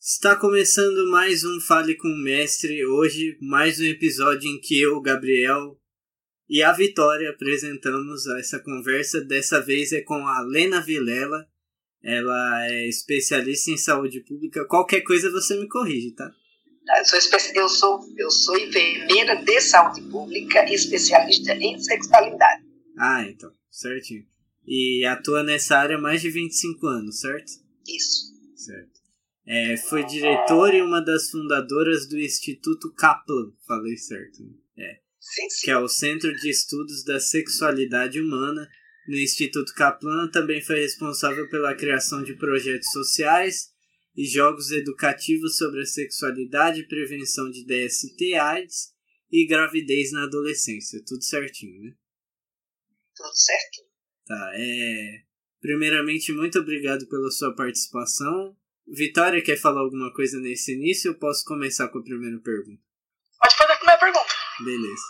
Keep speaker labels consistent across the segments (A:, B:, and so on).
A: Está começando mais um Fale com o Mestre. Hoje, mais um episódio em que eu, Gabriel e a Vitória apresentamos essa conversa. Dessa vez é com a Lena Vilela. Ela é especialista em saúde pública. Qualquer coisa você me corrige, tá?
B: Eu sou, eu sou, eu sou enfermeira de saúde pública e especialista em sexualidade.
A: Ah, então, certinho. E atua nessa área há mais de 25 anos, certo?
B: Isso.
A: Certo. É, foi diretora e uma das fundadoras do Instituto Kaplan, falei certo. Né? É.
B: Sim, sim.
A: Que é o Centro de Estudos da Sexualidade Humana. No Instituto Kaplan também foi responsável pela criação de projetos sociais e jogos educativos sobre a sexualidade, prevenção de DST, AIDS e gravidez na adolescência. Tudo certinho, né?
B: Tudo certo.
A: Tá, é... Primeiramente, muito obrigado pela sua participação. Vitória, quer falar alguma coisa nesse início ou posso começar com a primeira pergunta?
C: Pode fazer a primeira pergunta.
A: Beleza.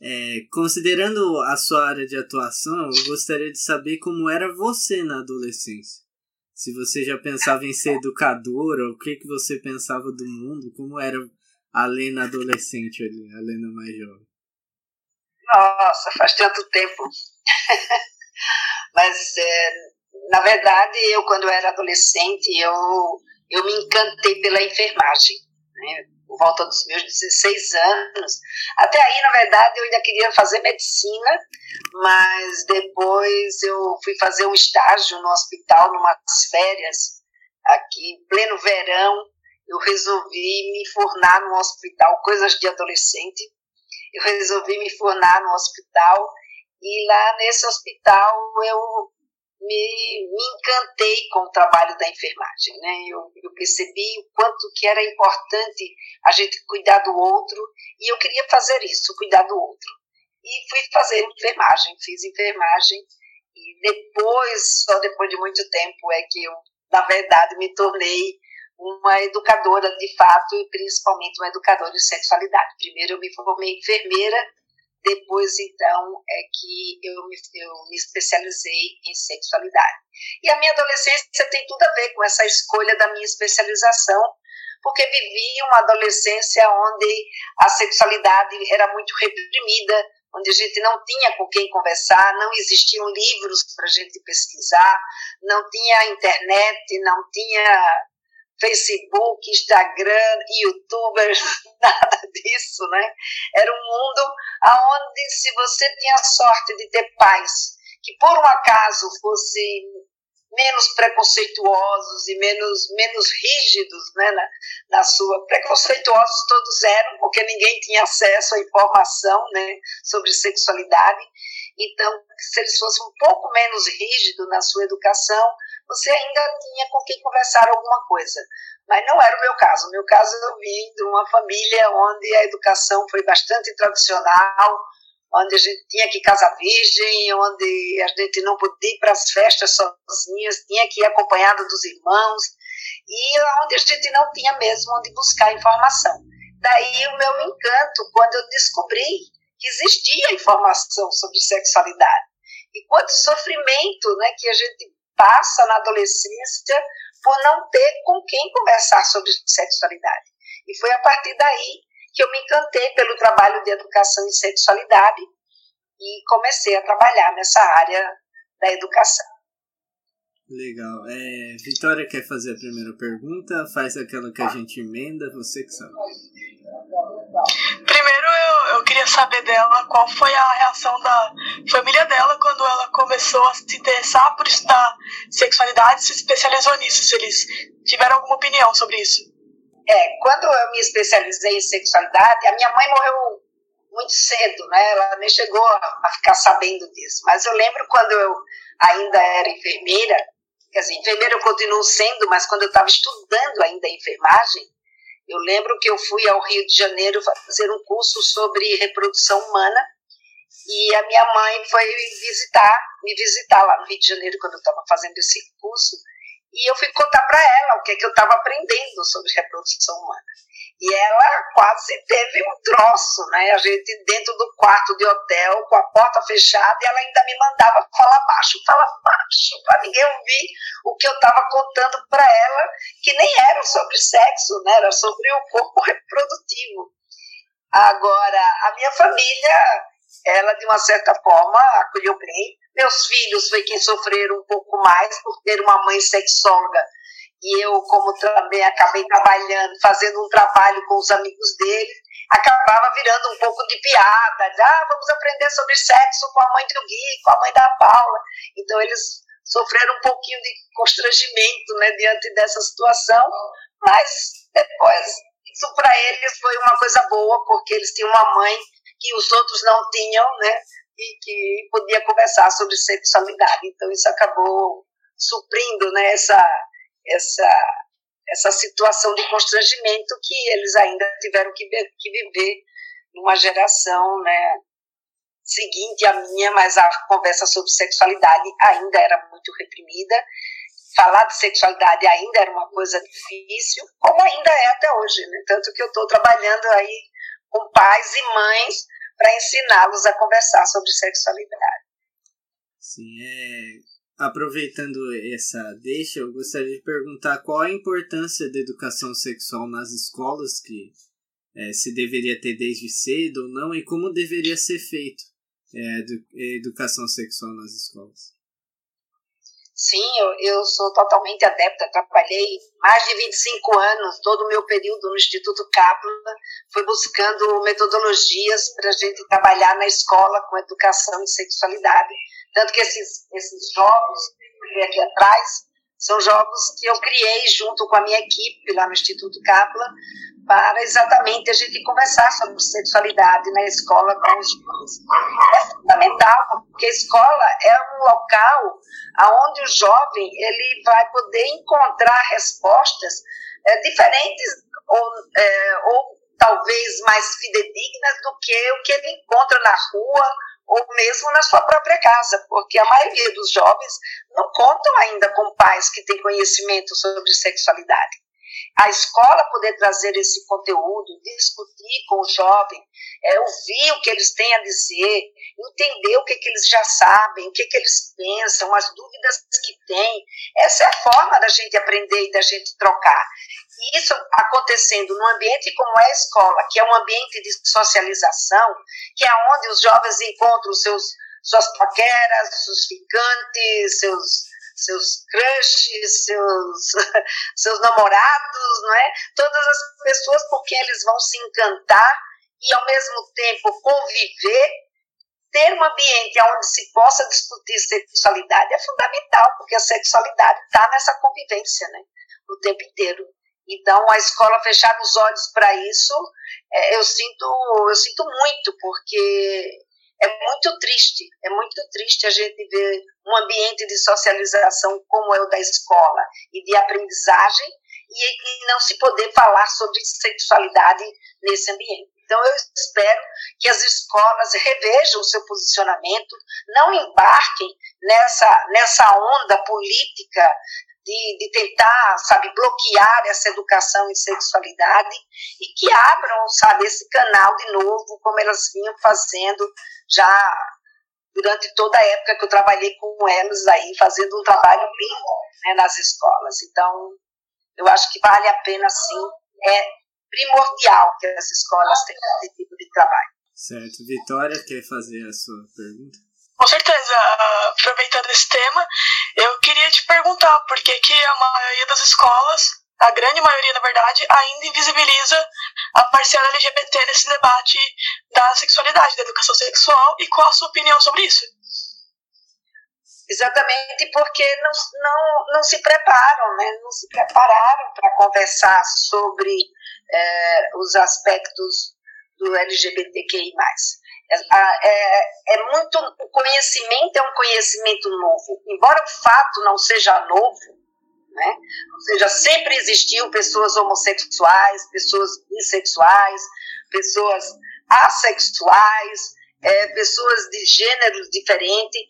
A: É, considerando a sua área de atuação, eu gostaria de saber como era você na adolescência. Se você já pensava em ser educadora, o que, que você pensava do mundo, como era a Lena adolescente ali, a Lena mais jovem.
B: Nossa, faz tanto tempo. Mas é, na verdade, eu, quando era adolescente, eu, eu me encantei pela enfermagem. Né? Volta dos meus 16 anos. Até aí, na verdade, eu ainda queria fazer medicina, mas depois eu fui fazer um estágio no hospital, numas férias, aqui em pleno verão. Eu resolvi me fornar no hospital, coisas de adolescente. Eu resolvi me fornar no hospital e lá nesse hospital eu me, me encantei com o trabalho da enfermagem, né? Eu, eu, percebi o quanto que era importante a gente cuidar do outro e eu queria fazer isso, cuidar do outro. E fui fazer enfermagem, fiz enfermagem e depois, só depois de muito tempo, é que eu, na verdade, me tornei uma educadora de fato e principalmente uma educadora de sexualidade. Primeiro eu me formei enfermeira depois, então, é que eu me, eu me especializei em sexualidade. E a minha adolescência tem tudo a ver com essa escolha da minha especialização, porque vivi uma adolescência onde a sexualidade era muito reprimida, onde a gente não tinha com quem conversar, não existiam livros para a gente pesquisar, não tinha internet, não tinha Facebook, Instagram, YouTubers, nada disso, né? Era um mundo onde, se você tinha sorte de ter pais que, por um acaso, fossem menos preconceituosos e menos, menos rígidos né, na, na sua. Preconceituosos todos eram, porque ninguém tinha acesso à informação né, sobre sexualidade. Então, se eles fossem um pouco menos rígidos na sua educação, você ainda tinha com quem conversar alguma coisa. Mas não era o meu caso. O meu caso, eu vim de uma família onde a educação foi bastante tradicional, onde a gente tinha que casar virgem, onde a gente não podia ir para as festas sozinhas, tinha que ir acompanhada dos irmãos, e onde a gente não tinha mesmo onde buscar informação. Daí o meu encanto quando eu descobri que existia informação sobre sexualidade. E quanto sofrimento né, que a gente passa na adolescência por não ter com quem conversar sobre sexualidade. E foi a partir daí que eu me encantei pelo trabalho de educação em sexualidade e comecei a trabalhar nessa área da educação.
A: Legal. É, Vitória quer fazer a primeira pergunta? Faz aquela que a gente emenda, você que sabe.
C: Primeiro eu, eu queria saber dela qual foi a reação da família dela quando ela começou a se interessar por estudar sexualidade e se especializou nisso, se eles tiveram alguma opinião sobre isso.
B: É, quando eu me especializei em sexualidade, a minha mãe morreu muito cedo, né? Ela nem chegou a ficar sabendo disso. Mas eu lembro quando eu ainda era enfermeira, quer dizer, enfermeira eu continuo sendo, mas quando eu estava estudando ainda enfermagem, eu lembro que eu fui ao Rio de Janeiro fazer um curso sobre reprodução humana e a minha mãe foi visitar, me visitar lá no Rio de Janeiro quando eu estava fazendo esse curso e eu fui contar para ela o que, é que eu estava aprendendo sobre reprodução humana. E ela quase teve um troço, né? A gente dentro do quarto de hotel, com a porta fechada, e ela ainda me mandava falar baixo, falar baixo, para ninguém ouvir o que eu estava contando para ela, que nem era sobre sexo, né? Era sobre o corpo reprodutivo. Agora, a minha família, ela de uma certa forma acolheu bem. Meus filhos foi quem sofreram um pouco mais por ter uma mãe sexóloga e eu, como também acabei trabalhando, fazendo um trabalho com os amigos dele, acabava virando um pouco de piada, de, ah, vamos aprender sobre sexo com a mãe do Gui, com a mãe da Paula. Então eles sofreram um pouquinho de constrangimento né, diante dessa situação, mas depois isso para eles foi uma coisa boa, porque eles tinham uma mãe que os outros não tinham, né, e que podia conversar sobre sexualidade. Então isso acabou suprindo né, essa essa, essa situação de constrangimento que eles ainda tiveram que, que viver numa geração né, seguinte à minha, mas a conversa sobre sexualidade ainda era muito reprimida. Falar de sexualidade ainda era uma coisa difícil, como ainda é até hoje. Né? Tanto que eu estou trabalhando aí com pais e mães para ensiná-los a conversar sobre sexualidade.
A: Sim, é Aproveitando essa deixa, eu gostaria de perguntar qual a importância da educação sexual nas escolas, que é, se deveria ter desde cedo ou não, e como deveria ser feito é, educação sexual nas escolas.
B: Sim, eu, eu sou totalmente adepta, trabalhei mais de 25 anos, todo o meu período no Instituto Kaplan, foi buscando metodologias para a gente trabalhar na escola com educação e sexualidade tanto que esses, esses jogos que aqui atrás são jogos que eu criei junto com a minha equipe lá no Instituto Kaplan para exatamente a gente conversar sobre sexualidade na escola com os jovens. É fundamental, porque a escola é um local onde o jovem ele vai poder encontrar respostas é, diferentes ou, é, ou talvez mais fidedignas do que o que ele encontra na rua ou mesmo na sua própria casa, porque a maioria dos jovens não contam ainda com pais que têm conhecimento sobre sexualidade. A escola poder trazer esse conteúdo, discutir com o jovem, é, ouvir o que eles têm a dizer, entender o que, que eles já sabem, o que, que eles pensam, as dúvidas que têm. Essa é a forma da gente aprender e da gente trocar. Isso acontecendo num ambiente como é a escola, que é um ambiente de socialização, que é onde os jovens encontram seus, suas paqueras, seus ficantes, seus seus crushes, seus, seus namorados, não é? Todas as pessoas por quem eles vão se encantar e ao mesmo tempo conviver, ter um ambiente onde se possa discutir sexualidade é fundamental, porque a sexualidade está nessa convivência, né? O tempo inteiro. Então, a escola fechar os olhos para isso, é, eu sinto, eu sinto muito, porque é muito triste, é muito triste a gente ver um ambiente de socialização como é o da escola e de aprendizagem e, e não se poder falar sobre sexualidade nesse ambiente. Então, eu espero que as escolas revejam o seu posicionamento, não embarquem nessa, nessa onda política de, de tentar, sabe, bloquear essa educação em sexualidade e que abram, sabe, esse canal de novo, como elas vinham fazendo já durante toda a época que eu trabalhei com elas aí, fazendo um trabalho lindo né, nas escolas. Então, eu acho que vale a pena, sim, é primordial que as escolas tenham esse tipo de trabalho.
A: Certo. Vitória, quer fazer a sua pergunta?
C: Com certeza. Aproveitando esse tema, eu queria te perguntar por que, que a maioria das escolas, a grande maioria, na verdade, ainda invisibiliza a parcela LGBT nesse debate da sexualidade, da educação sexual, e qual a sua opinião sobre isso?
B: Exatamente porque não, não, não se preparam, né? não se prepararam para conversar sobre é, os aspectos do LGBTQI+. É, é, é, muito, o conhecimento é um conhecimento novo, embora o fato não seja novo, né? ou seja, sempre existiu pessoas homossexuais, pessoas bissexuais, pessoas assexuais, é, pessoas de gêneros diferentes,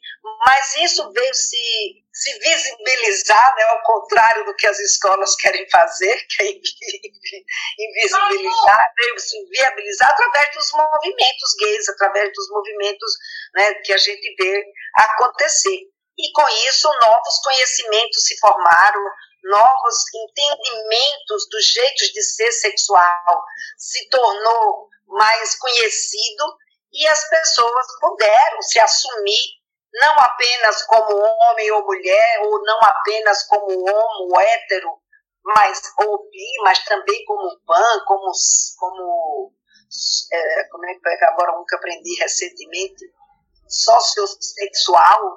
B: mas isso veio se, se visibilizar, né, ao contrário do que as escolas querem fazer, que é invisibilizar, veio se viabilizar através dos movimentos gays, através dos movimentos né, que a gente vê acontecer. E com isso, novos conhecimentos se formaram, novos entendimentos dos jeitos de ser sexual se tornou mais conhecido e as pessoas puderam se assumir não apenas como homem ou mulher, ou não apenas como homo, hétero, mas, ou bi, mas também como pan, como, como, é, como é que agora um que aprendi recentemente, sociossexual,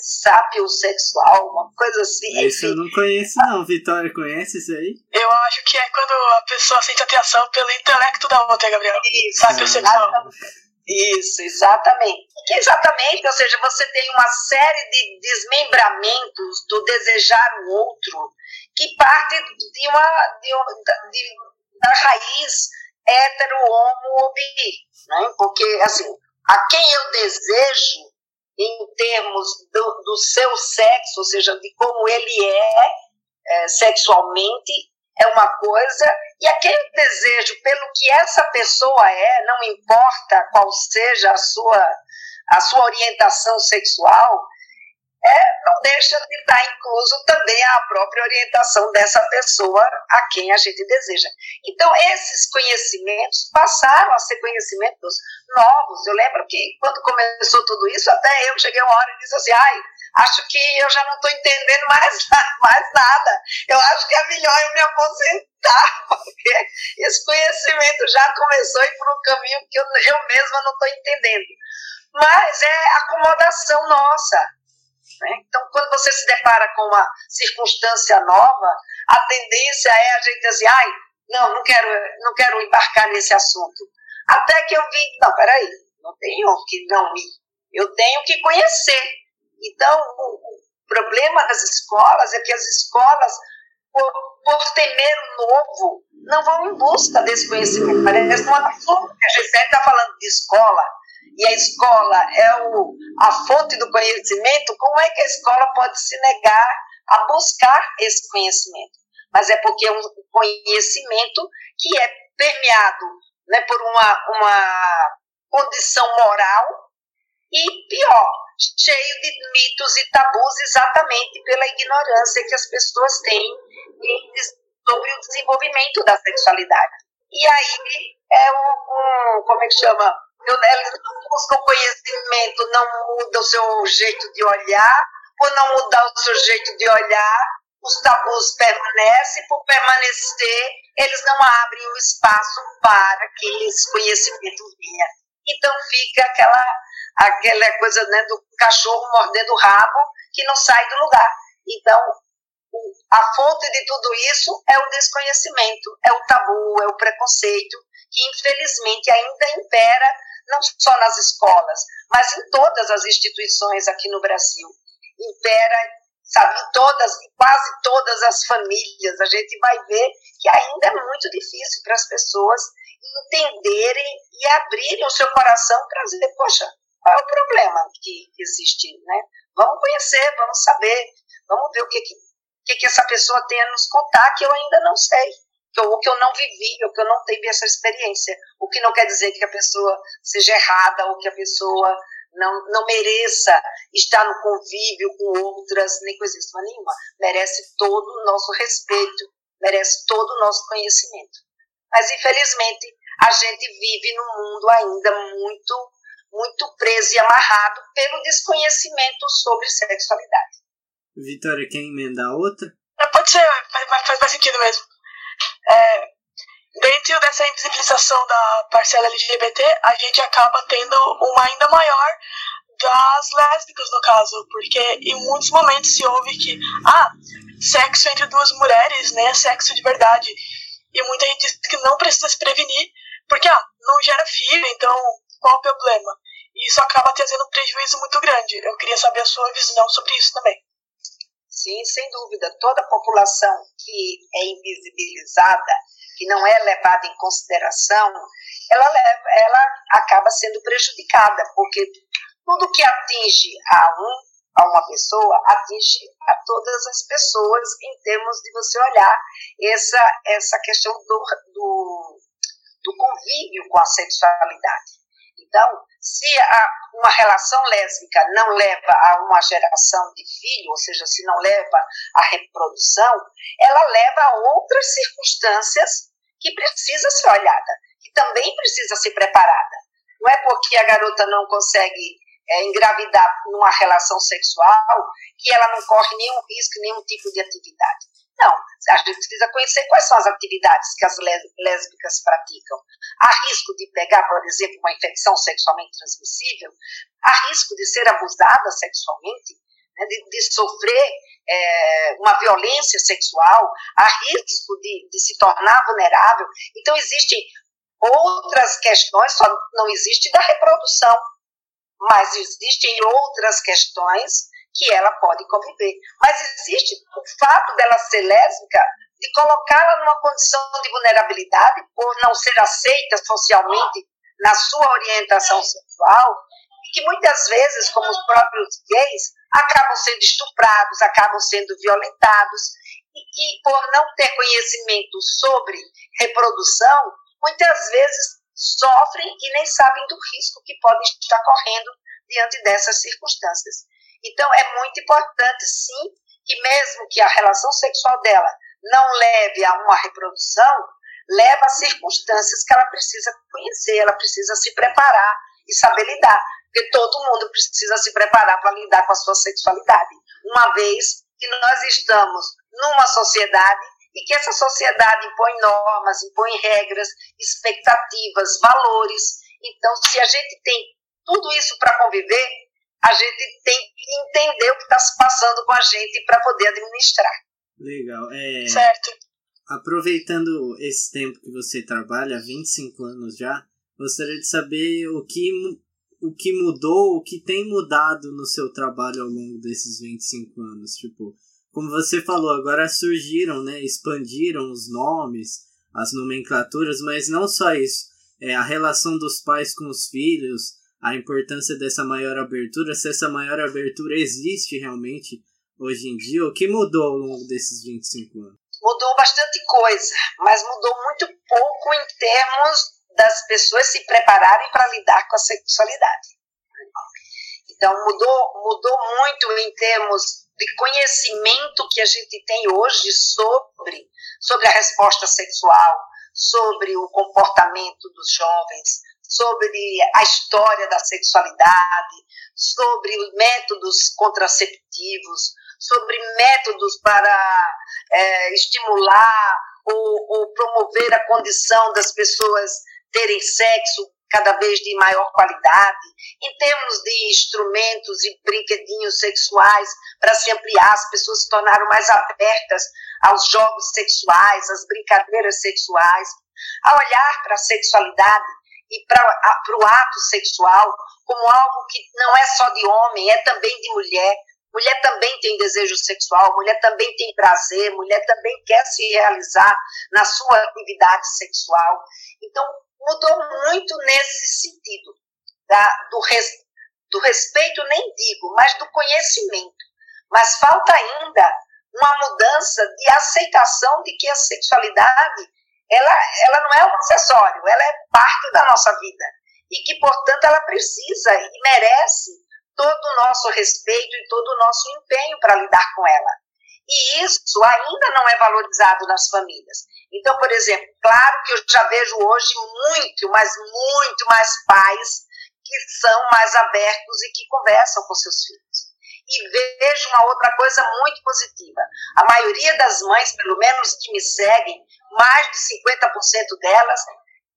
B: sapiosexual, uma coisa assim.
A: Isso eu não conheço não, Vitória, conhece isso aí?
C: Eu acho que é quando a pessoa sente atração pelo intelecto da outra, Gabriel.
B: Isso, sapiosexual. Isso, exatamente. Exatamente, ou seja, você tem uma série de desmembramentos do desejar o outro que parte de uma, de, uma, de da raiz hétero, homo, bi, né? porque assim, a quem eu desejo em termos do, do seu sexo, ou seja, de como ele é, é sexualmente, é uma coisa, e aquele desejo pelo que essa pessoa é, não importa qual seja a sua, a sua orientação sexual, é, não deixa de estar incluso também a própria orientação dessa pessoa a quem a gente deseja. Então, esses conhecimentos passaram a ser conhecimentos novos. Eu lembro que quando começou tudo isso, até eu cheguei uma hora e disse assim, ai, acho que eu já não estou entendendo mais, mais nada. Eu acho que é melhor eu me aposentar, porque esse conhecimento já começou a ir por um caminho que eu, eu mesma não estou entendendo. Mas é acomodação nossa né? Então, quando você se depara com uma circunstância nova, a tendência é a gente dizer, ai, não, não quero, não quero embarcar nesse assunto. Até que eu vi, não, peraí, não tenho que não ir, eu tenho que conhecer. Então, o, o problema das escolas é que as escolas, por, por temer o novo, não vão em busca desse conhecimento. Parece uma que a gente está falando de escola, e a escola é o, a fonte do conhecimento, como é que a escola pode se negar a buscar esse conhecimento? Mas é porque é um conhecimento que é permeado né, por uma, uma condição moral e, pior, cheio de mitos e tabus exatamente pela ignorância que as pessoas têm sobre o desenvolvimento da sexualidade. E aí é um, um como é que chama? Eles não buscam conhecimento, não muda o seu jeito de olhar, por não mudar o seu jeito de olhar, os tabus permanecem, por permanecer, eles não abrem o espaço para que esse conhecimento venha. Então fica aquela, aquela coisa né, do cachorro mordendo o rabo que não sai do lugar. Então, a fonte de tudo isso é o desconhecimento, é o tabu, é o preconceito, que infelizmente ainda impera não só nas escolas, mas em todas as instituições aqui no Brasil. Impera, sabe, em todas, quase todas as famílias. A gente vai ver que ainda é muito difícil para as pessoas entenderem e abrirem o seu coração para dizer, poxa, qual é o problema que existe, né? Vamos conhecer, vamos saber, vamos ver o que, que, que, que essa pessoa tem a nos contar que eu ainda não sei que eu, que eu não vivi, ou que eu não tive essa experiência. O que não quer dizer que a pessoa seja errada ou que a pessoa não, não mereça estar no convívio com outras, nem coisa nenhuma. Merece todo o nosso respeito, merece todo o nosso conhecimento. Mas, infelizmente, a gente vive num mundo ainda muito, muito preso e amarrado pelo desconhecimento sobre sexualidade.
A: Vitória, quer emendar outra?
C: Pode ser, mas faz mais sentido mesmo. É, dentro dessa invisibilização da parcela LGBT, a gente acaba tendo uma ainda maior das lésbicas, no caso, porque em muitos momentos se ouve que, ah, sexo entre duas mulheres, né, é sexo de verdade. E muita gente diz que não precisa se prevenir, porque, ah, não gera filho, então qual o problema? E isso acaba trazendo um prejuízo muito grande. Eu queria saber a sua visão sobre isso também.
B: Sim, sem dúvida. Toda a população que é invisibilizada, que não é levada em consideração, ela, leva, ela acaba sendo prejudicada, porque tudo que atinge a um a uma pessoa atinge a todas as pessoas em termos de você olhar essa, essa questão do, do, do convívio com a sexualidade. Então, se uma relação lésbica não leva a uma geração de filho, ou seja, se não leva à reprodução, ela leva a outras circunstâncias que precisa ser olhada, que também precisa ser preparada. Não é porque a garota não consegue é, engravidar numa relação sexual que ela não corre nenhum risco, nenhum tipo de atividade. Não, a gente precisa conhecer quais são as atividades que as lésbicas praticam. Há risco de pegar, por exemplo, uma infecção sexualmente transmissível? Há risco de ser abusada sexualmente? Né, de, de, sofrer é, uma violência sexual? Há risco de, de se tornar vulnerável? Então, existem outras questões, só não existe da reprodução, mas existem outras questões que ela pode conviver. Mas existe o fato dela ser lésbica, de colocá-la numa condição de vulnerabilidade por não ser aceita socialmente na sua orientação sexual, e que muitas vezes, como os próprios gays, acabam sendo estuprados, acabam sendo violentados, e que por não ter conhecimento sobre reprodução, muitas vezes sofrem e nem sabem do risco que podem estar correndo diante dessas circunstâncias. Então, é muito importante, sim, que mesmo que a relação sexual dela não leve a uma reprodução, leva a circunstâncias que ela precisa conhecer, ela precisa se preparar e saber lidar. Porque todo mundo precisa se preparar para lidar com a sua sexualidade. Uma vez que nós estamos numa sociedade e que essa sociedade impõe normas, impõe regras, expectativas, valores. Então, se a gente tem tudo isso para conviver, a gente tem que entender o que está se passando com a gente para poder administrar.
A: Legal. É,
C: certo.
A: Aproveitando esse tempo que você trabalha, 25 anos já, gostaria de saber o que, o que mudou, o que tem mudado no seu trabalho ao longo desses 25 anos. Tipo, como você falou, agora surgiram, né, expandiram os nomes, as nomenclaturas, mas não só isso. É, a relação dos pais com os filhos, a importância dessa maior abertura, se essa maior abertura existe realmente hoje em dia, o que mudou ao longo desses 25 anos?
B: Mudou bastante coisa, mas mudou muito pouco em termos das pessoas se prepararem para lidar com a sexualidade. Então, mudou, mudou muito em termos de conhecimento que a gente tem hoje sobre, sobre a resposta sexual, sobre o comportamento dos jovens, sobre a história da sexualidade, sobre os métodos contraceptivos, sobre métodos para é, estimular ou, ou promover a condição das pessoas terem sexo cada vez de maior qualidade, em termos de instrumentos e brinquedinhos sexuais para se ampliar, as pessoas se tornaram mais abertas aos jogos sexuais, às brincadeiras sexuais, a olhar para a sexualidade e para o ato sexual como algo que não é só de homem, é também de mulher. Mulher também tem desejo sexual, mulher também tem prazer, mulher também quer se realizar na sua atividade sexual. Então, mudou muito nesse sentido, da, do, res, do respeito, nem digo, mas do conhecimento. Mas falta ainda uma mudança de aceitação de que a sexualidade ela, ela não é um acessório, ela é parte da nossa vida. E que, portanto, ela precisa e merece todo o nosso respeito e todo o nosso empenho para lidar com ela. E isso ainda não é valorizado nas famílias. Então, por exemplo, claro que eu já vejo hoje muito, mas muito mais pais que são mais abertos e que conversam com seus filhos. E vejo uma outra coisa muito positiva. A maioria das mães, pelo menos que me seguem, mais de 50% delas,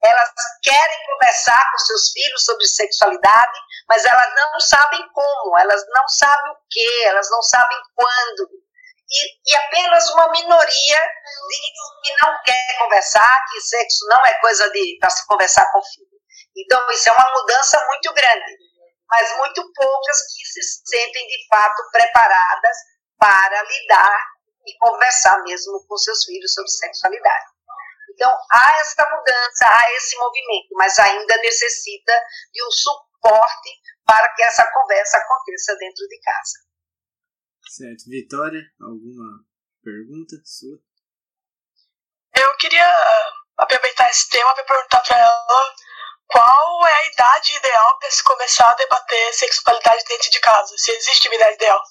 B: elas querem conversar com seus filhos sobre sexualidade, mas elas não sabem como, elas não sabem o que, elas não sabem quando. E, e, apenas uma minoria diz que não quer conversar, que sexo não é coisa de para se conversar com o filho. Então, isso é uma mudança muito grande, mas muito poucas que se sentem de fato preparadas para lidar e conversar mesmo com seus filhos sobre sexualidade. Então, há essa mudança, há esse movimento, mas ainda necessita de um suporte para que essa conversa aconteça dentro de casa.
A: Certo. Vitória, alguma pergunta sua?
C: Eu queria aproveitar esse tema para perguntar para ela qual é a idade ideal para se começar a debater sexualidade dentro de casa, se existe uma idade ideal.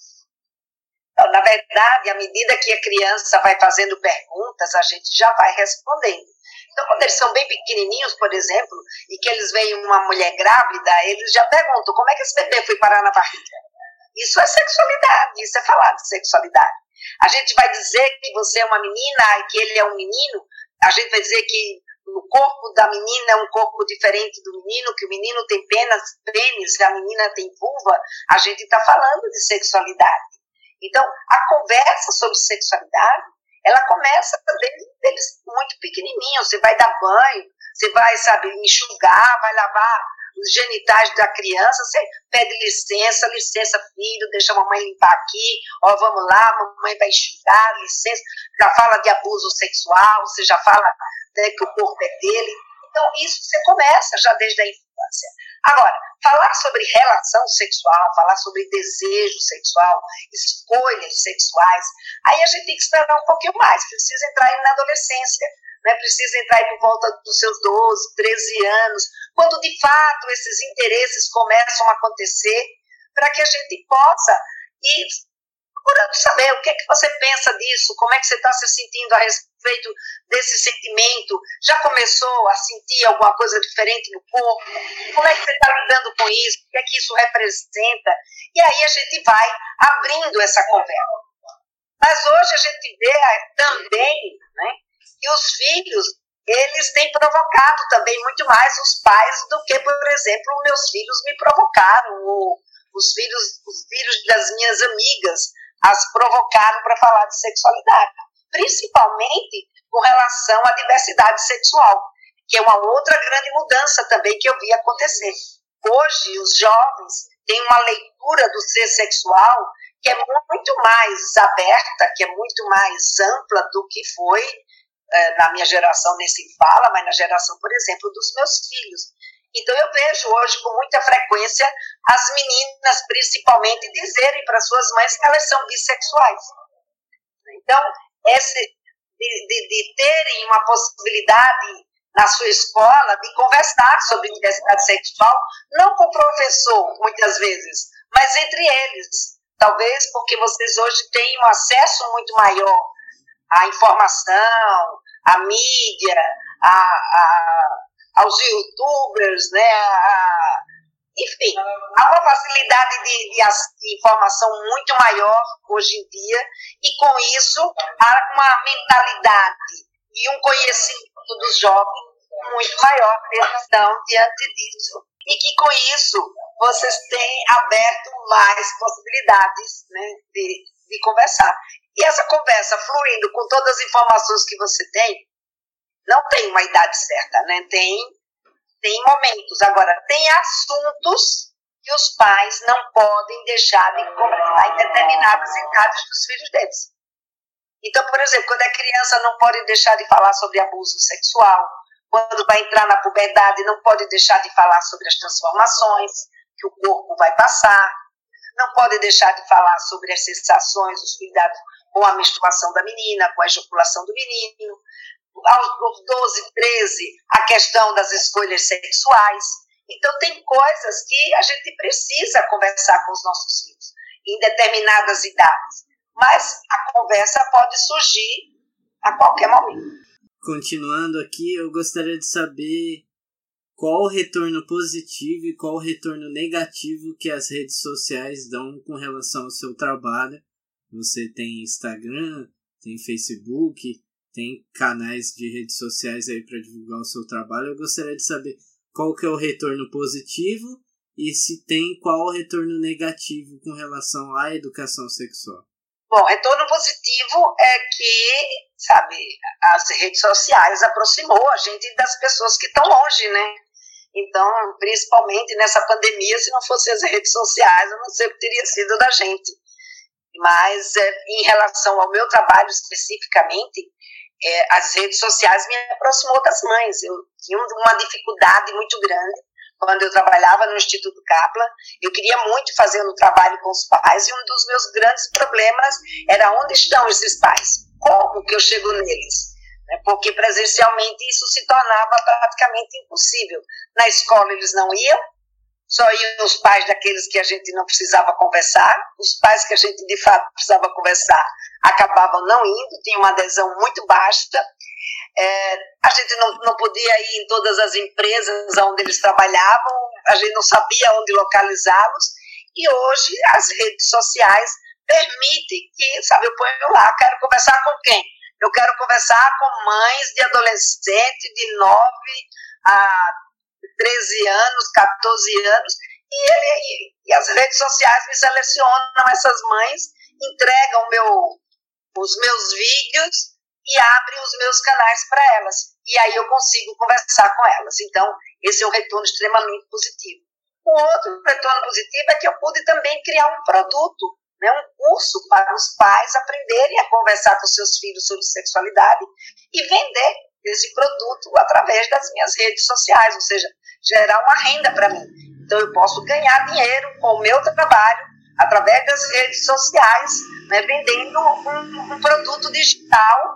B: Na verdade, à medida que a criança vai fazendo perguntas, a gente já vai respondendo. Então, quando eles são bem pequenininhos, por exemplo, e que eles veem uma mulher grávida, eles já perguntam como é que esse bebê foi parar na barriga. Isso é sexualidade, isso é falar de sexualidade. A gente vai dizer que você é uma menina e que ele é um menino, a gente vai dizer que o corpo da menina é um corpo diferente do menino, que o menino tem penas, pênis, a menina tem vulva, a gente está falando de sexualidade. Então, a conversa sobre sexualidade, ela começa desde muito pequenininhos. Você vai dar banho, você vai, sabe, enxugar, vai lavar os genitais da criança, você pede licença, licença, filho, deixa a mamãe limpar aqui, ó, vamos lá, mamãe vai enxugar, licença, já fala de abuso sexual, você já fala né, que o corpo é dele. Então, isso você começa já desde a infância. Agora, falar sobre relação sexual, falar sobre desejo sexual, escolhas sexuais, aí a gente tem que esperar um pouquinho mais, precisa entrar na adolescência, né, precisa entrar por volta dos seus 12, 13 anos, quando de fato esses interesses começam a acontecer, para que a gente possa ir procurando saber o que é que você pensa disso, como é que você está se sentindo a respeito desse sentimento, já começou a sentir alguma coisa diferente no corpo, como é que você está lidando com isso, o que é que isso representa, e aí a gente vai abrindo essa conversa. Mas hoje a gente vê também né, que os filhos eles têm provocado também muito mais os pais do que, por exemplo, meus filhos me provocaram, ou os filhos, os filhos das minhas amigas as provocaram para falar de sexualidade, principalmente com relação à diversidade sexual, que é uma outra grande mudança também que eu vi acontecer. Hoje, os jovens têm uma leitura do ser sexual que é muito mais aberta, que é muito mais ampla do que foi na minha geração, nem se fala, mas na geração, por exemplo, dos meus filhos. Então eu vejo hoje com muita frequência as meninas, principalmente, dizerem para suas mães que elas são bissexuais. Então, esse, de, de, de terem uma possibilidade na sua escola de conversar sobre diversidade sexual, não com o professor, muitas vezes, mas entre eles. Talvez porque vocês hoje têm um acesso muito maior à informação, à mídia, à, à aos youtubers, né, a, enfim, há uma facilidade de, de, de, informação muito maior hoje em dia, e com isso há uma mentalidade e um conhecimento dos jovens muito maior estão diante disso. E que com isso vocês têm aberto mais possibilidades né, de, de conversar. E essa conversa fluindo com todas as informações que você tem, não tem uma idade certa, né? Tem, tem momentos. Agora, tem assuntos que os pais não podem deixar de conversar em determinadas idades dos filhos deles. Então, por exemplo, quando é criança, não pode deixar de falar sobre abuso sexual. Quando vai entrar na puberdade, não pode deixar de falar sobre as transformações que o corpo vai passar. Não pode deixar de falar sobre as sensações, os cuidados com a menstruação da menina, com a ejaculação do menino aos 12, 13, a questão das escolhas sexuais. Então, tem coisas que a gente precisa conversar com os nossos filhos, em determinadas idades. Mas a conversa pode surgir a qualquer momento.
A: Continuando aqui, eu gostaria de saber qual o retorno positivo e qual o retorno negativo que as redes sociais dão com relação ao seu trabalho. Você tem Instagram, tem Facebook, tem canais de redes sociais aí para divulgar o seu trabalho. Eu gostaria de saber qual que é o retorno positivo e se tem qual o retorno negativo com relação à educação sexual.
B: Bom, retorno positivo é que, sabe, as redes sociais aproximou a gente das pessoas que estão longe, né? Então, principalmente nessa pandemia, se não fossem as redes sociais, eu não sei o que teria sido da gente. Mas, é, em relação ao meu trabalho especificamente, é, as redes sociais me aproximou das mães. Eu tinha uma dificuldade muito grande quando eu trabalhava no Instituto Kaplan. Eu queria muito fazer um trabalho com os pais e um dos meus grandes problemas era onde estão esses pais? Como que eu chego neles? Né, porque presencialmente isso se tornava praticamente impossível. Na escola eles não iam, só iam os pais daqueles que a gente não precisava conversar, os pais que a gente de fato precisava conversar acabavam não indo, tinha uma adesão muito baixa. É, a gente não, não podia ir em todas as empresas onde eles trabalhavam, a gente não sabia onde localizá-los, e hoje as redes sociais permitem que, sabe, eu ponho lá, quero conversar com quem? Eu quero conversar com mães de adolescente de 9 a 13 anos, 14 anos, e, ele, e as redes sociais me selecionam essas mães, entregam meu, os meus vídeos e abrem os meus canais para elas. E aí eu consigo conversar com elas. Então, esse é um retorno extremamente positivo. O outro retorno positivo é que eu pude também criar um produto, né, um curso para os pais aprenderem a conversar com seus filhos sobre sexualidade e vender esse produto através das minhas redes sociais, ou seja, gerar uma renda para mim. Então eu posso ganhar dinheiro com o meu trabalho através das redes sociais, né, vendendo um, um produto digital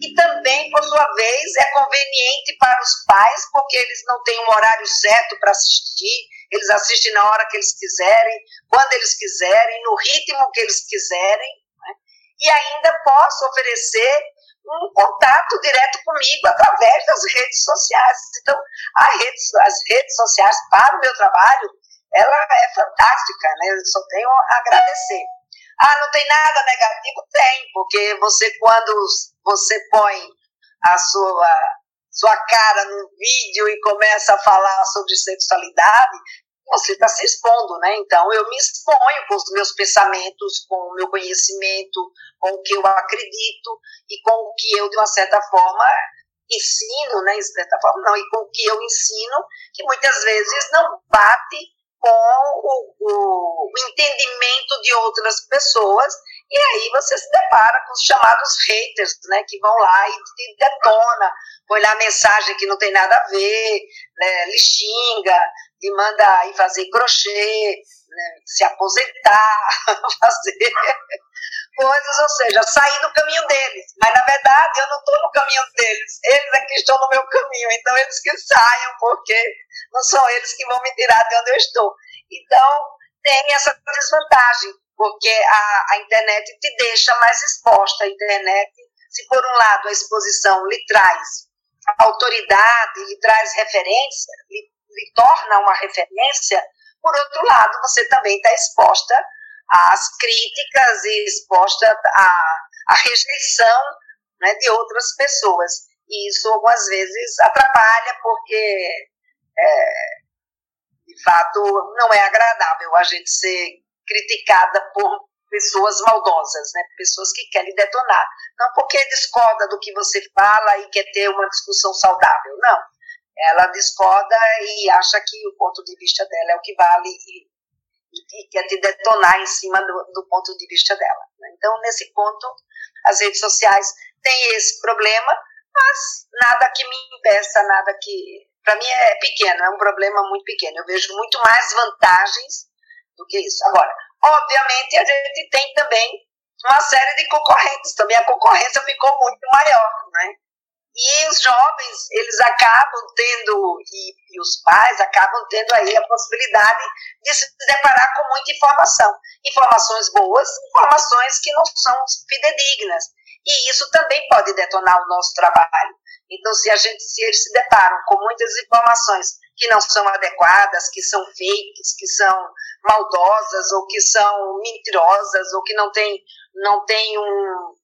B: e também, por sua vez, é conveniente para os pais, porque eles não têm um horário certo para assistir, eles assistem na hora que eles quiserem, quando eles quiserem, no ritmo que eles quiserem, né? e ainda posso oferecer um contato direto comigo através das redes sociais. Então, rede, as redes sociais para o meu trabalho, ela é fantástica, né? Eu só tenho a agradecer. Ah, não tem nada negativo? Tem, porque você, quando você põe a sua, sua cara no vídeo e começa a falar sobre sexualidade, você está se expondo, né? Então eu me exponho com os meus pensamentos, com o meu conhecimento, com o que eu acredito e com o que eu, de uma certa forma, ensino, né? De certa forma, não, e com o que eu ensino, que muitas vezes não bate com o, o, entendimento de outras pessoas, e aí você se depara com os chamados haters, né? Que vão lá e, e detona, põe lá mensagem que não tem nada a ver, né, lhe xinga, de mandar ir fazer crochê, né, se aposentar, fazer coisas, ou seja, sair do caminho deles. Mas na verdade eu não estou no caminho deles, eles é que estão no meu caminho, então eles que saiam, porque não são eles que vão me tirar de onde eu estou. Então tem essa desvantagem, porque a, a internet te deixa mais exposta. A internet, se por um lado a exposição lhe traz autoridade, lhe traz referência, lhe torna uma referência, por outro lado, você também está exposta às críticas e exposta à, à rejeição né, de outras pessoas. E isso algumas vezes atrapalha, porque é, de fato não é agradável a gente ser criticada por pessoas maldosas, né? pessoas que querem detonar. Não porque discorda do que você fala e quer ter uma discussão saudável, não ela discorda e acha que o ponto de vista dela é o que vale e, e, e quer te detonar em cima do, do ponto de vista dela. Né? Então, nesse ponto, as redes sociais têm esse problema, mas nada que me impeça, nada que. Para mim é pequeno, é um problema muito pequeno. Eu vejo muito mais vantagens do que isso. Agora, obviamente, a gente tem também uma série de concorrentes, também a concorrência ficou muito maior, né? E os jovens, eles acabam tendo, e, e, os pais acabam tendo aí a possibilidade de se deparar com muita informação. Informações boas, informações que não são fidedignas. E isso também pode detonar o nosso trabalho. Então, se a gente, se eles se deparam com muitas informações que não são adequadas, que são fakes, que são maldosas, ou que são mentirosas, ou que não tem, não tem um,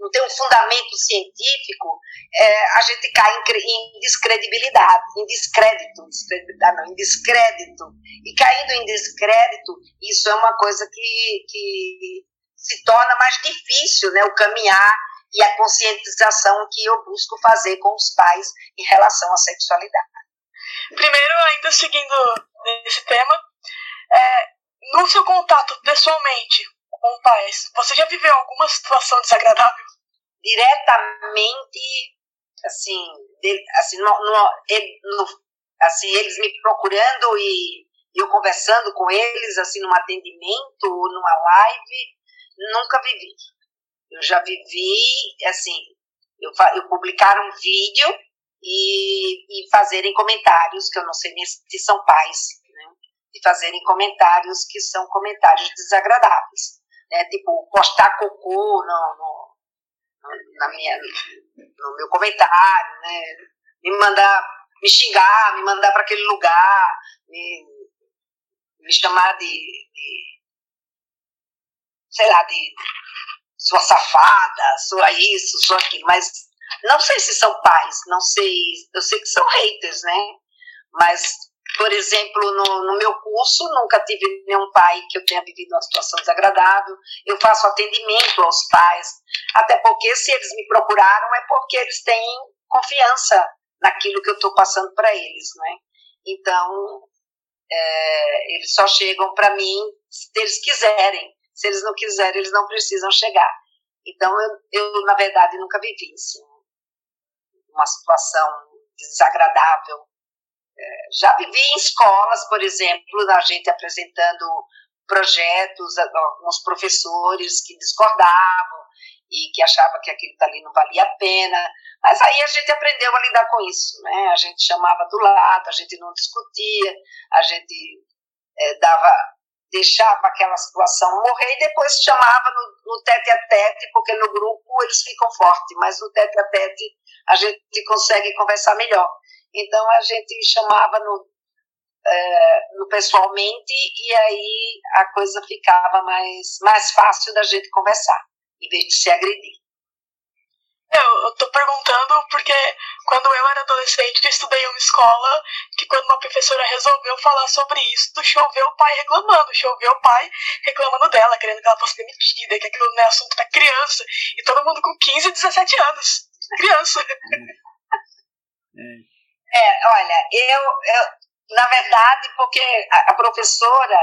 B: não tem um fundamento científico, é, a gente cai em, em, descredibilidade, em descrédito, descredibilidade não, em descrédito. E caindo em descrédito, isso é uma coisa que, que se torna mais difícil, né, o caminhar e a conscientização que eu busco fazer com os pais em relação à sexualidade.
C: Primeiro, ainda seguindo nesse tema, é, no seu contato pessoalmente com pais, você já viveu alguma situação desagradável?
B: diretamente, assim, assim, no, no, no, assim, eles me procurando e eu conversando com eles, assim, num atendimento ou numa live, nunca vivi. Eu já vivi, assim, eu, eu publicar um vídeo e, e fazerem comentários, que eu não sei nem se são pais, né? e fazerem comentários que são comentários desagradáveis. Né? Tipo, postar cocô no, no, na minha, no meu comentário, né? me mandar, me xingar, me mandar para aquele lugar, me, me chamar de, de sei lá, de sua safada, sua isso, sua aquilo, mas não sei se são pais, não sei, eu sei que são haters, né? Mas, por exemplo, no, no meu curso, nunca tive nenhum pai que eu tenha vivido uma situação desagradável. Eu faço atendimento aos pais, até porque se eles me procuraram é porque eles têm confiança naquilo que eu estou passando para eles, né? Então, é, eles só chegam para mim se eles quiserem. Se eles não quiserem, eles não precisam chegar. Então, eu, eu na verdade, nunca vivi assim, uma situação desagradável. Já vivi em escolas, por exemplo, a gente apresentando projetos, alguns professores que discordavam e que achavam que aquilo ali não valia a pena. Mas aí a gente aprendeu a lidar com isso, né? A gente chamava do lado, a gente não discutia, a gente é, dava deixava aquela situação morrer e depois chamava no, no tete a tete, porque no grupo eles ficam fortes, mas no tete a tete a gente consegue conversar melhor. Então a gente chamava no, é, no pessoalmente e aí a coisa ficava mais, mais fácil da gente conversar, em vez de se agredir.
C: Eu, eu tô perguntando porque quando eu era adolescente, eu estudei em uma escola que quando uma professora resolveu falar sobre isso, choveu o pai reclamando, choveu o pai reclamando dela, querendo que ela fosse demitida, que aquilo não é assunto da criança, e todo mundo com 15, 17 anos. Criança.
B: É, é olha, eu, eu, na verdade, porque a, a professora,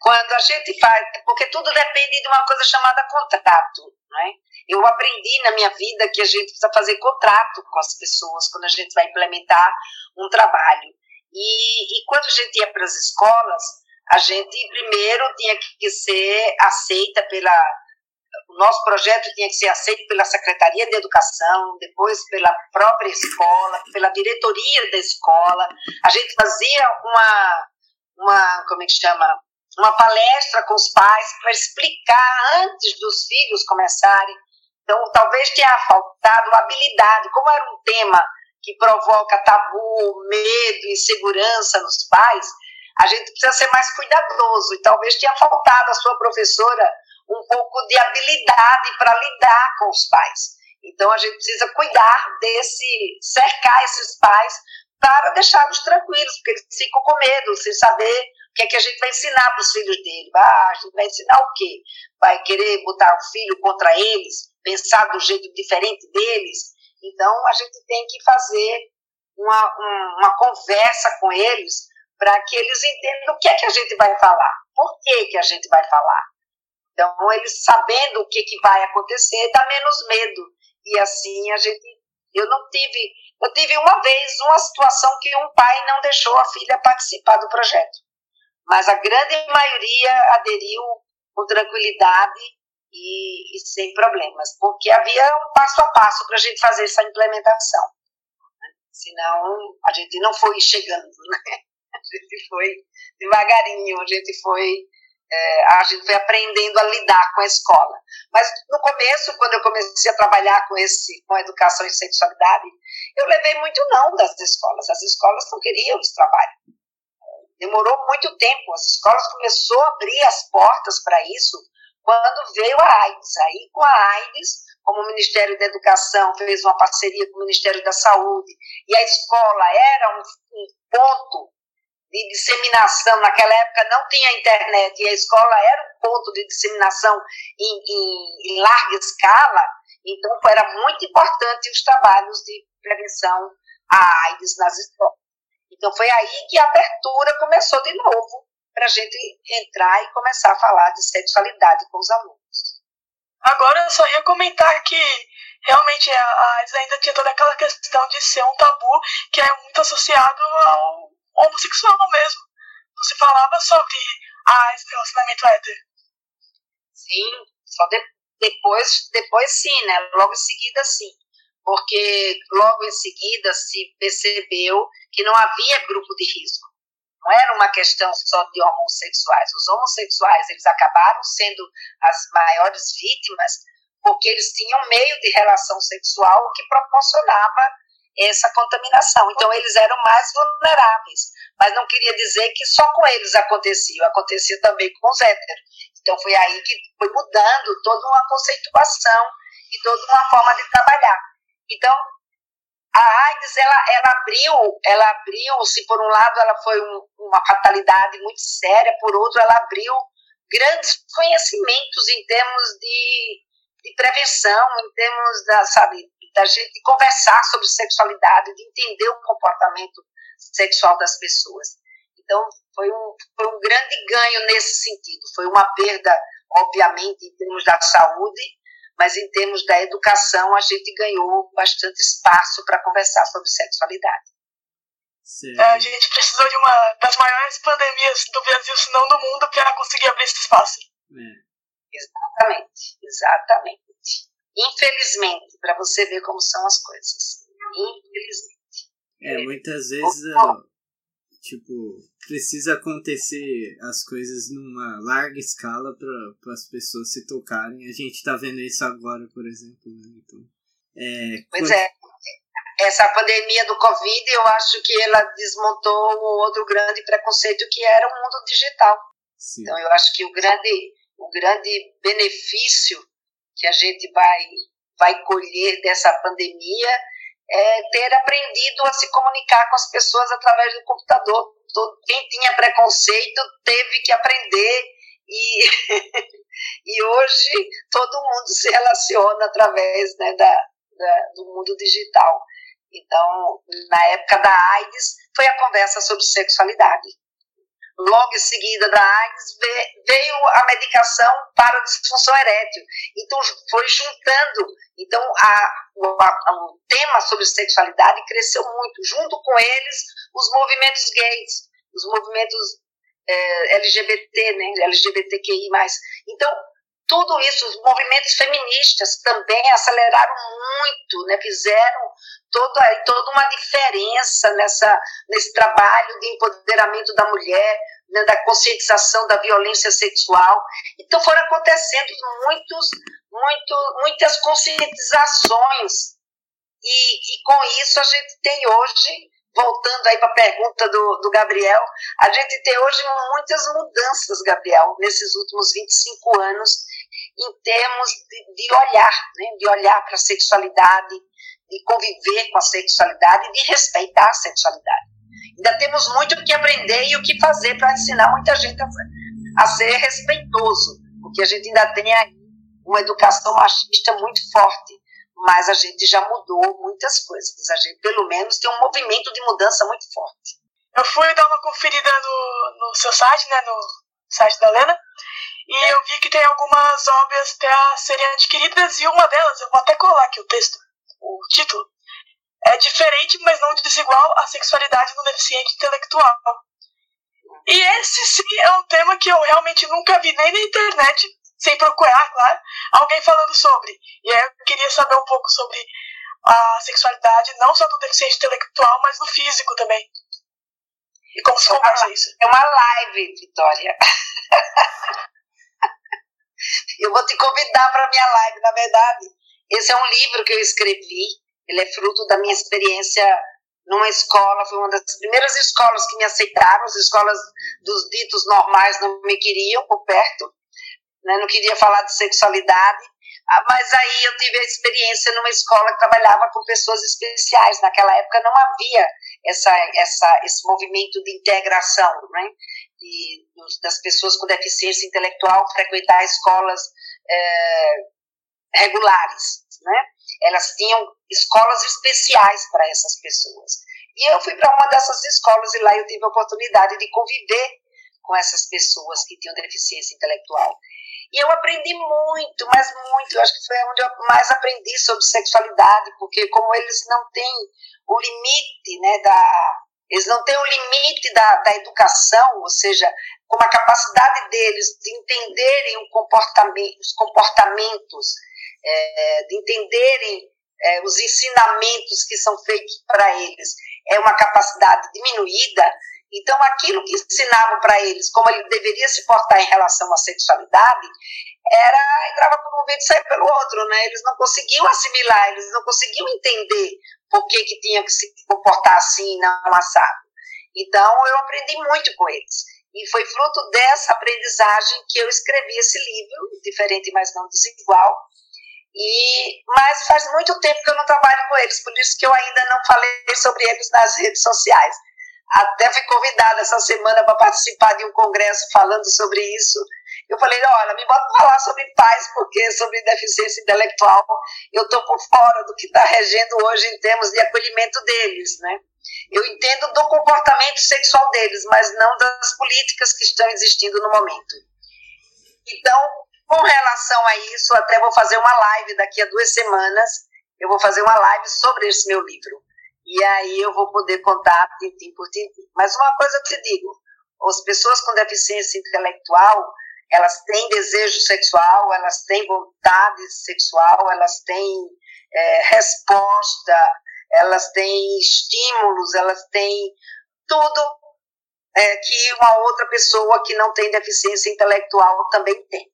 B: quando a gente faz, porque tudo depende de uma coisa chamada contrato, né? Eu aprendi na minha vida que a gente precisa fazer contrato com as pessoas quando a gente vai implementar um trabalho. E, e quando a gente ia para as escolas, a gente primeiro tinha que ser aceita pela. O nosso projeto tinha que ser aceito pela Secretaria de Educação, depois pela própria escola, pela diretoria da escola. A gente fazia uma, uma como é que chama? Uma palestra com os pais para explicar antes dos filhos começarem então, talvez tenha faltado habilidade, como era um tema que provoca tabu, medo, insegurança nos pais, a gente precisa ser mais cuidadoso e talvez tenha faltado à sua professora um pouco de habilidade para lidar com os pais. Então a gente precisa cuidar desse, cercar esses pais para deixá-los tranquilos, porque eles ficam com medo, sem saber o que é que a gente vai ensinar para os filhos dele. Ah, a gente vai ensinar o quê? Vai querer botar o filho contra eles? pensar do jeito diferente deles. Então, a gente tem que fazer uma, uma conversa com eles para que eles entendam o que é que a gente vai falar, por que, que a gente vai falar. Então, eles sabendo o que, que vai acontecer, dá menos medo. E assim a gente. Eu não tive. Eu tive uma vez uma situação que um pai não deixou a filha participar do projeto. Mas a grande maioria aderiu com tranquilidade e, e sem problemas, porque havia um passo a passo para a gente fazer essa implementação. Né? Senão, a gente não foi chegando, né? A gente foi devagarinho, a gente foi é, a gente foi aprendendo a lidar com a escola. Mas no começo, quando eu comecei a trabalhar com esse, com educação e sexualidade, eu levei muito não das escolas. As escolas não queriam esse trabalho. Demorou muito tempo. As escolas começou a abrir as portas para isso quando veio a AIDS. Aí, com a AIDS, como o Ministério da Educação fez uma parceria com o Ministério da Saúde, e a escola era um, um ponto de disseminação, naquela época não tinha internet, e a escola era um ponto de disseminação em, em, em larga escala, então era muito importante os trabalhos de prevenção à AIDS nas escolas. Então foi aí que a abertura começou de novo para a gente entrar e começar a falar de sexualidade com os alunos.
C: Agora eu só ia comentar que realmente a AIDS ainda tinha toda aquela questão de ser um tabu que é muito associado ao homossexual mesmo. Não se falava sobre a AIDS no relacionamento hétero.
B: Sim, só de, depois, depois sim, né? Logo em seguida sim. Porque logo em seguida se percebeu que não havia grupo de risco. Não era uma questão só de homossexuais. Os homossexuais eles acabaram sendo as maiores vítimas porque eles tinham meio de relação sexual que proporcionava essa contaminação. Então, eles eram mais vulneráveis. Mas não queria dizer que só com eles acontecia, acontecia também com os héteros. Então, foi aí que foi mudando toda uma conceituação e toda uma forma de trabalhar. Então, a AIDS, ela, ela abriu, ela abriu, se por um lado ela foi um, uma fatalidade muito séria, por outro ela abriu grandes conhecimentos em termos de, de prevenção, em termos da, sabe, da gente conversar sobre sexualidade, de entender o comportamento sexual das pessoas. Então, foi um, foi um grande ganho nesse sentido. Foi uma perda, obviamente, em termos da saúde, mas em termos da educação, a gente ganhou bastante espaço para conversar sobre sexualidade.
C: É, a gente precisou de uma das maiores pandemias do Brasil, se não do mundo, para conseguir abrir esse espaço.
B: É. Exatamente, exatamente. Infelizmente, para você ver como são as coisas. Infelizmente.
A: É, muitas vezes, uh, tipo, precisa acontecer as coisas numa larga escala para as pessoas se tocarem. A gente está vendo isso agora, por exemplo. Né? Então,
B: é, pois quando... é. Essa pandemia do Covid, eu acho que ela desmontou um outro grande preconceito que era o mundo digital. Sim. Então, eu acho que o grande, o grande benefício que a gente vai, vai colher dessa pandemia é ter aprendido a se comunicar com as pessoas através do computador. Quem tinha preconceito teve que aprender e, e hoje todo mundo se relaciona através né, da, da, do mundo digital. Então, na época da AIDS, foi a conversa sobre sexualidade. Logo em seguida da AIDS veio a medicação para disfunção erétil. Então foi juntando. Então a, o, a, o tema sobre sexualidade cresceu muito. Junto com eles, os movimentos gays, os movimentos é, LGBT, né, LGBTQI+. Então tudo isso, os movimentos feministas também aceleraram muito, né, fizeram toda, toda uma diferença nessa, nesse trabalho de empoderamento da mulher, né, da conscientização da violência sexual. Então foram acontecendo muitos, muito, muitas conscientizações. E, e com isso a gente tem hoje, voltando aí para a pergunta do, do Gabriel, a gente tem hoje muitas mudanças, Gabriel, nesses últimos 25 anos, em termos de, de olhar, né, de olhar para a sexualidade, de conviver com a sexualidade, de respeitar a sexualidade. Ainda temos muito o que aprender e o que fazer para ensinar muita gente a, a, ser respeitoso, porque a gente ainda tem aí uma educação machista muito forte, mas a gente já mudou muitas coisas. A gente, pelo menos, tem um movimento de mudança muito forte.
C: Eu fui dar uma conferida no, no seu site, né, no site da Lena, e é. eu vi que tem algumas obras para serem adquiridas, e uma delas, eu vou até colar aqui o texto, o título, é diferente, mas não desigual, a sexualidade no deficiente intelectual. E esse sim é um tema que eu realmente nunca vi nem na internet, sem procurar, claro, alguém falando sobre. E aí eu queria saber um pouco sobre a sexualidade, não só do deficiente intelectual, mas do físico também. E como se conversa isso?
B: É uma live, Vitória. eu vou te convidar para minha live, na verdade. Esse é um livro que eu escrevi. Ele é fruto da minha experiência numa escola, foi uma das primeiras escolas que me aceitaram, as escolas dos ditos normais não me queriam por perto, né, não queria falar de sexualidade, ah, mas aí eu tive a experiência numa escola que trabalhava com pessoas especiais, naquela época não havia essa, essa, esse movimento de integração, né, de, das pessoas com deficiência intelectual frequentar escolas é, regulares, né, elas tinham escolas especiais para essas pessoas. E eu fui para uma dessas escolas e lá eu tive a oportunidade de conviver com essas pessoas que tinham deficiência intelectual. E eu aprendi muito, mas muito. Eu acho que foi onde eu mais aprendi sobre sexualidade, porque como eles não têm o limite, né, da, eles não têm o limite da, da educação, ou seja, como a capacidade deles de entenderem comportamento, os comportamentos, é, de entenderem é, os ensinamentos que são feitos para eles, é uma capacidade diminuída, então, aquilo que ensinavam para eles, como ele deveria se portar em relação à sexualidade, era entrava por um vídeo e saía pelo outro, né? Eles não conseguiam assimilar, eles não conseguiam entender por que, que tinham que se comportar assim, não assado. Então, eu aprendi muito com eles. E foi fruto dessa aprendizagem que eu escrevi esse livro, diferente, mas não desigual. E, mas faz muito tempo que eu não trabalho com eles, por isso que eu ainda não falei sobre eles nas redes sociais. Até fui convidada essa semana para participar de um congresso falando sobre isso. Eu falei, olha, me bota falar sobre paz, porque sobre deficiência intelectual eu estou por fora do que está regendo hoje em termos de acolhimento deles, né? Eu entendo do comportamento sexual deles, mas não das políticas que estão existindo no momento. Então, com relação a isso, até vou fazer uma live daqui a duas semanas. Eu vou fazer uma live sobre esse meu livro e aí eu vou poder contar tintim por tintim. Mas uma coisa eu te digo, as pessoas com deficiência intelectual, elas têm desejo sexual, elas têm vontade sexual, elas têm é, resposta, elas têm estímulos, elas têm tudo é, que uma outra pessoa que não tem deficiência intelectual também tem.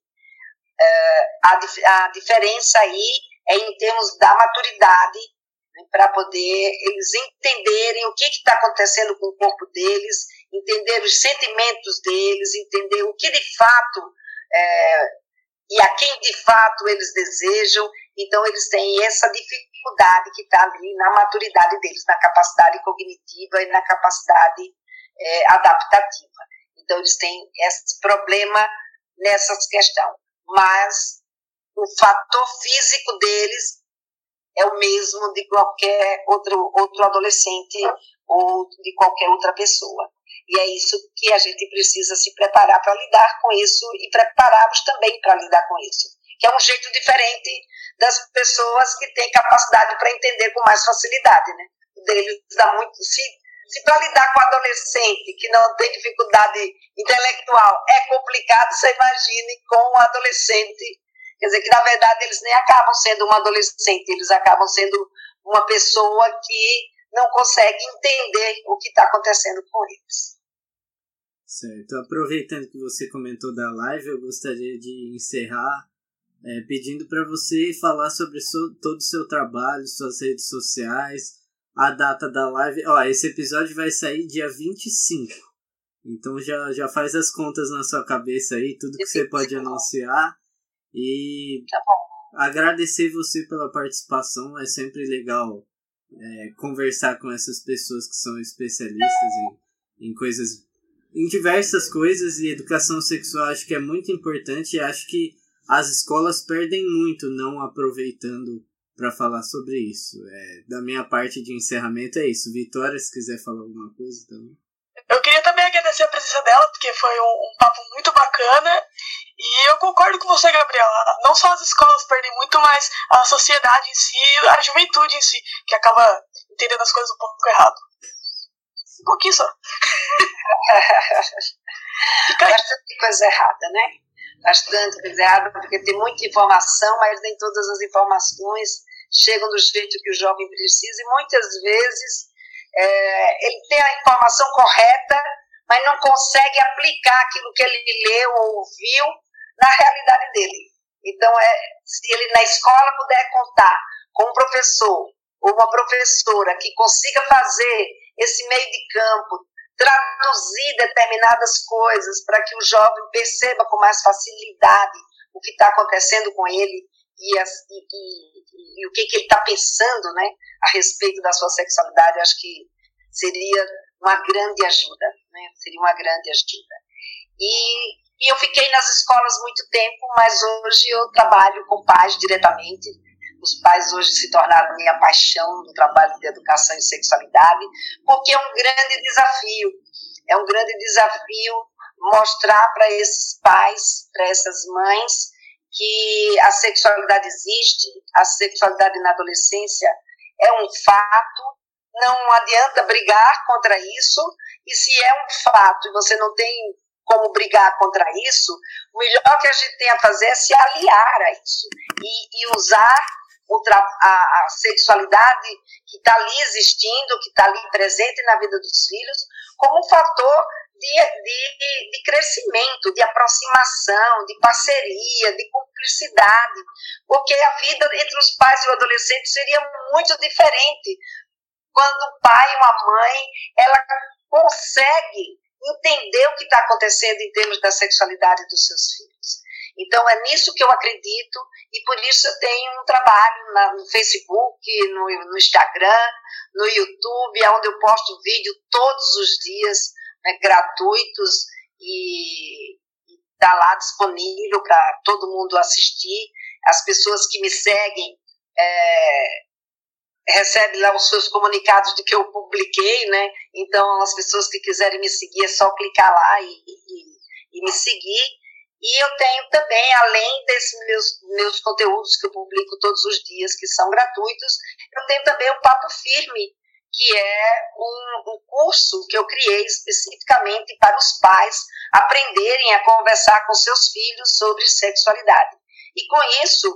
B: É, a, a diferença aí é em termos da maturidade para poder eles entenderem o que está acontecendo com o corpo deles, entender os sentimentos deles, entender o que de fato é, e a quem de fato eles desejam. Então, eles têm essa dificuldade que está ali na maturidade deles, na capacidade cognitiva e na capacidade é, adaptativa. Então, eles têm esse problema nessa questão. Mas o fator físico deles é o mesmo de qualquer outro, outro adolescente ou de qualquer outra pessoa. E é isso que a gente precisa se preparar para lidar com isso e prepará-los também para lidar com isso. Que é um jeito diferente das pessoas que têm capacidade para entender com mais facilidade, né? Deles dá muito. Se, se para lidar com adolescente que não tem dificuldade intelectual é complicado, você imagine com um adolescente Quer dizer, que na verdade eles nem acabam sendo um adolescente, eles acabam sendo uma pessoa que não consegue entender o que está acontecendo com eles.
A: Certo. Aproveitando que você comentou da live, eu gostaria de encerrar é, pedindo para você falar sobre so, todo o seu trabalho, suas redes sociais, a data da live. Ó, esse episódio vai sair dia 25. Então já, já faz as contas na sua cabeça aí, tudo que você pode anunciar. E
B: tá
A: agradecer você pela participação. É sempre legal é, conversar com essas pessoas que são especialistas em, em coisas, em diversas coisas. E educação sexual acho que é muito importante. E acho que as escolas perdem muito não aproveitando para falar sobre isso. É, da minha parte de encerramento é isso. Vitória, se quiser falar alguma coisa também.
C: Queria também agradecer a presença dela, porque foi um, um papo muito bacana. E eu concordo com você, Gabriela. Não só as escolas perdem muito, mas a sociedade em si, a juventude em si, que acaba entendendo as coisas um pouco errado. Um pouquinho só.
B: Bastante coisa errada, né? Bastante coisa errada, porque tem muita informação, mas nem todas as informações chegam do jeito que o jovem precisa, e muitas vezes é, ele tem a informação correta, mas não consegue aplicar aquilo que ele leu ou ouviu na realidade dele. Então, é, se ele na escola puder contar com um professor ou uma professora que consiga fazer esse meio de campo, traduzir determinadas coisas para que o jovem perceba com mais facilidade o que está acontecendo com ele e, as, e, e, e o que, que ele está pensando né, a respeito da sua sexualidade, acho que seria uma grande ajuda, né, seria uma grande ajuda. E eu fiquei nas escolas muito tempo, mas hoje eu trabalho com pais diretamente. Os pais hoje se tornaram minha paixão no trabalho de educação e sexualidade, porque é um grande desafio. É um grande desafio mostrar para esses pais, para essas mães, que a sexualidade existe, a sexualidade na adolescência é um fato, não adianta brigar contra isso, e se é um fato e você não tem como brigar contra isso, o melhor que a gente tem a fazer é se aliar a isso e, e usar a, a, sexualidade que está ali existindo, que está ali presente na vida dos filhos, como um fator de, de, de crescimento, de aproximação, de parceria, de cumplicidade, porque a vida entre os pais e o adolescente seria muito diferente quando o pai ou a mãe ela consegue entender o que está acontecendo em termos da sexualidade dos seus filhos. Então é nisso que eu acredito e por isso eu tenho um trabalho na, no Facebook, no, no, Instagram, no YouTube, onde eu posto vídeo todos os dias, né, gratuitos e está lá disponível para todo mundo assistir. As pessoas que me seguem é, recebe lá os seus comunicados de que eu publiquei, né? Então, as pessoas que quiserem me seguir, é só clicar lá e, e, e me seguir. E eu tenho também, além desses meus, meus conteúdos que eu publico todos os dias, que são gratuitos, eu tenho também o Papo Firme, que é um, um curso que eu criei especificamente para os pais aprenderem a conversar com seus filhos sobre sexualidade. E com isso,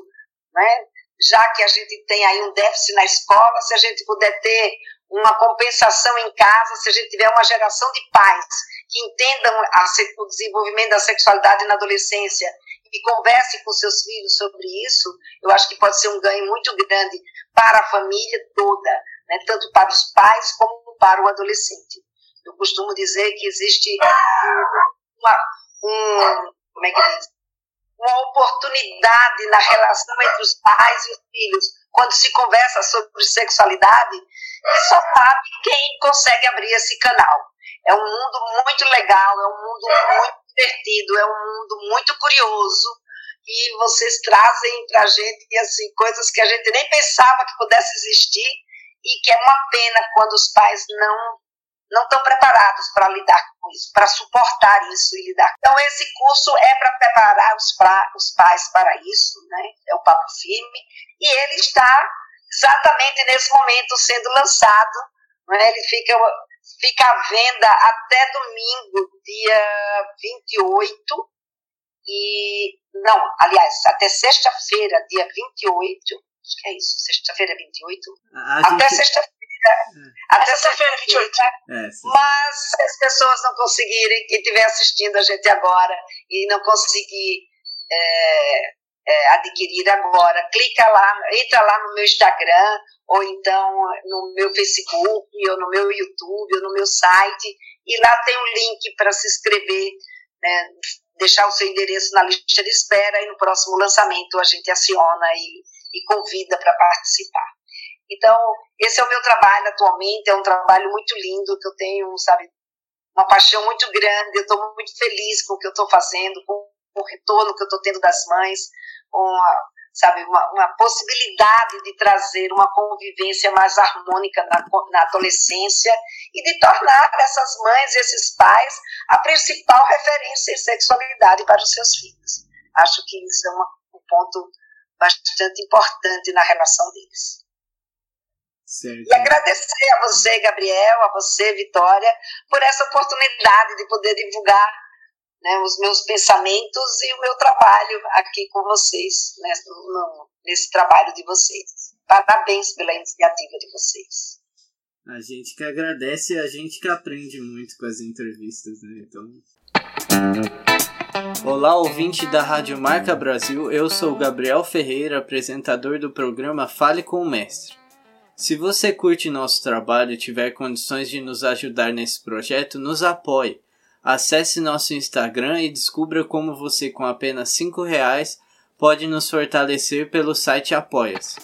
B: né, já que a gente tem aí um déficit na escola, se a gente puder ter uma compensação em casa, se a gente tiver uma geração de pais que entendam a, o desenvolvimento da sexualidade na adolescência e conversem com seus filhos sobre isso, eu acho que pode ser um ganho muito grande para a família toda, né, tanto para os pais como para o adolescente. Eu costumo dizer que existe uma, um, como é que diz? uma oportunidade na relação entre os pais e os filhos, quando se conversa sobre sexualidade, e só sabe quem consegue abrir esse canal. É um mundo muito legal, é um mundo muito divertido, é um mundo muito curioso, e vocês trazem para a gente assim, coisas que a gente nem pensava que pudesse existir, e que é uma pena quando os pais não não estão preparados para lidar com isso, para suportar isso e lidar. Então, esse curso é para preparar os, pra, os pais para isso, né? é o Papo Firme, e ele está exatamente nesse momento sendo lançado. Né? Ele fica, fica à venda até domingo, dia 28, e não, aliás, até sexta-feira, dia 28, acho que é isso, sexta-feira 28, até gente... sexta-feira. Até sexta-feira, 28. É, Mas se as pessoas não conseguirem, quem estiver assistindo a gente agora e não conseguir é, é, adquirir agora, clica lá, entra lá no meu Instagram, ou então no meu Facebook, ou no meu YouTube, ou no meu site, e lá tem um link para se inscrever, né, deixar o seu endereço na lista de espera, e no próximo lançamento a gente aciona e, e convida para participar. Então, esse é o meu trabalho atualmente, é um trabalho muito lindo que eu tenho, sabe, uma paixão muito grande, eu estou muito feliz com o que eu estou fazendo, com o retorno que eu estou tendo das mães, com a, sabe, uma, uma, possibilidade de trazer uma convivência mais harmônica na, na, adolescência e de tornar essas mães e esses pais a principal referência em sexualidade para os seus filhos. Acho que isso é uma, um ponto bastante importante na relação deles. Certo. E agradecer a você, Gabriel, a você, Vitória, por essa oportunidade de poder divulgar né, os meus pensamentos e o meu trabalho aqui com vocês, né, no, nesse trabalho de vocês. Parabéns pela iniciativa de vocês.
A: A gente que agradece e a gente que aprende muito com as entrevistas, né? Então. Olá, ouvinte da Rádio Marca Brasil, eu sou Gabriel Ferreira, apresentador do programa Fale com o Mestre. Se você curte nosso trabalho e tiver condições de nos ajudar nesse projeto, nos apoie. Acesse nosso Instagram e descubra como você, com apenas cinco reais, pode nos fortalecer pelo site Apoia-se.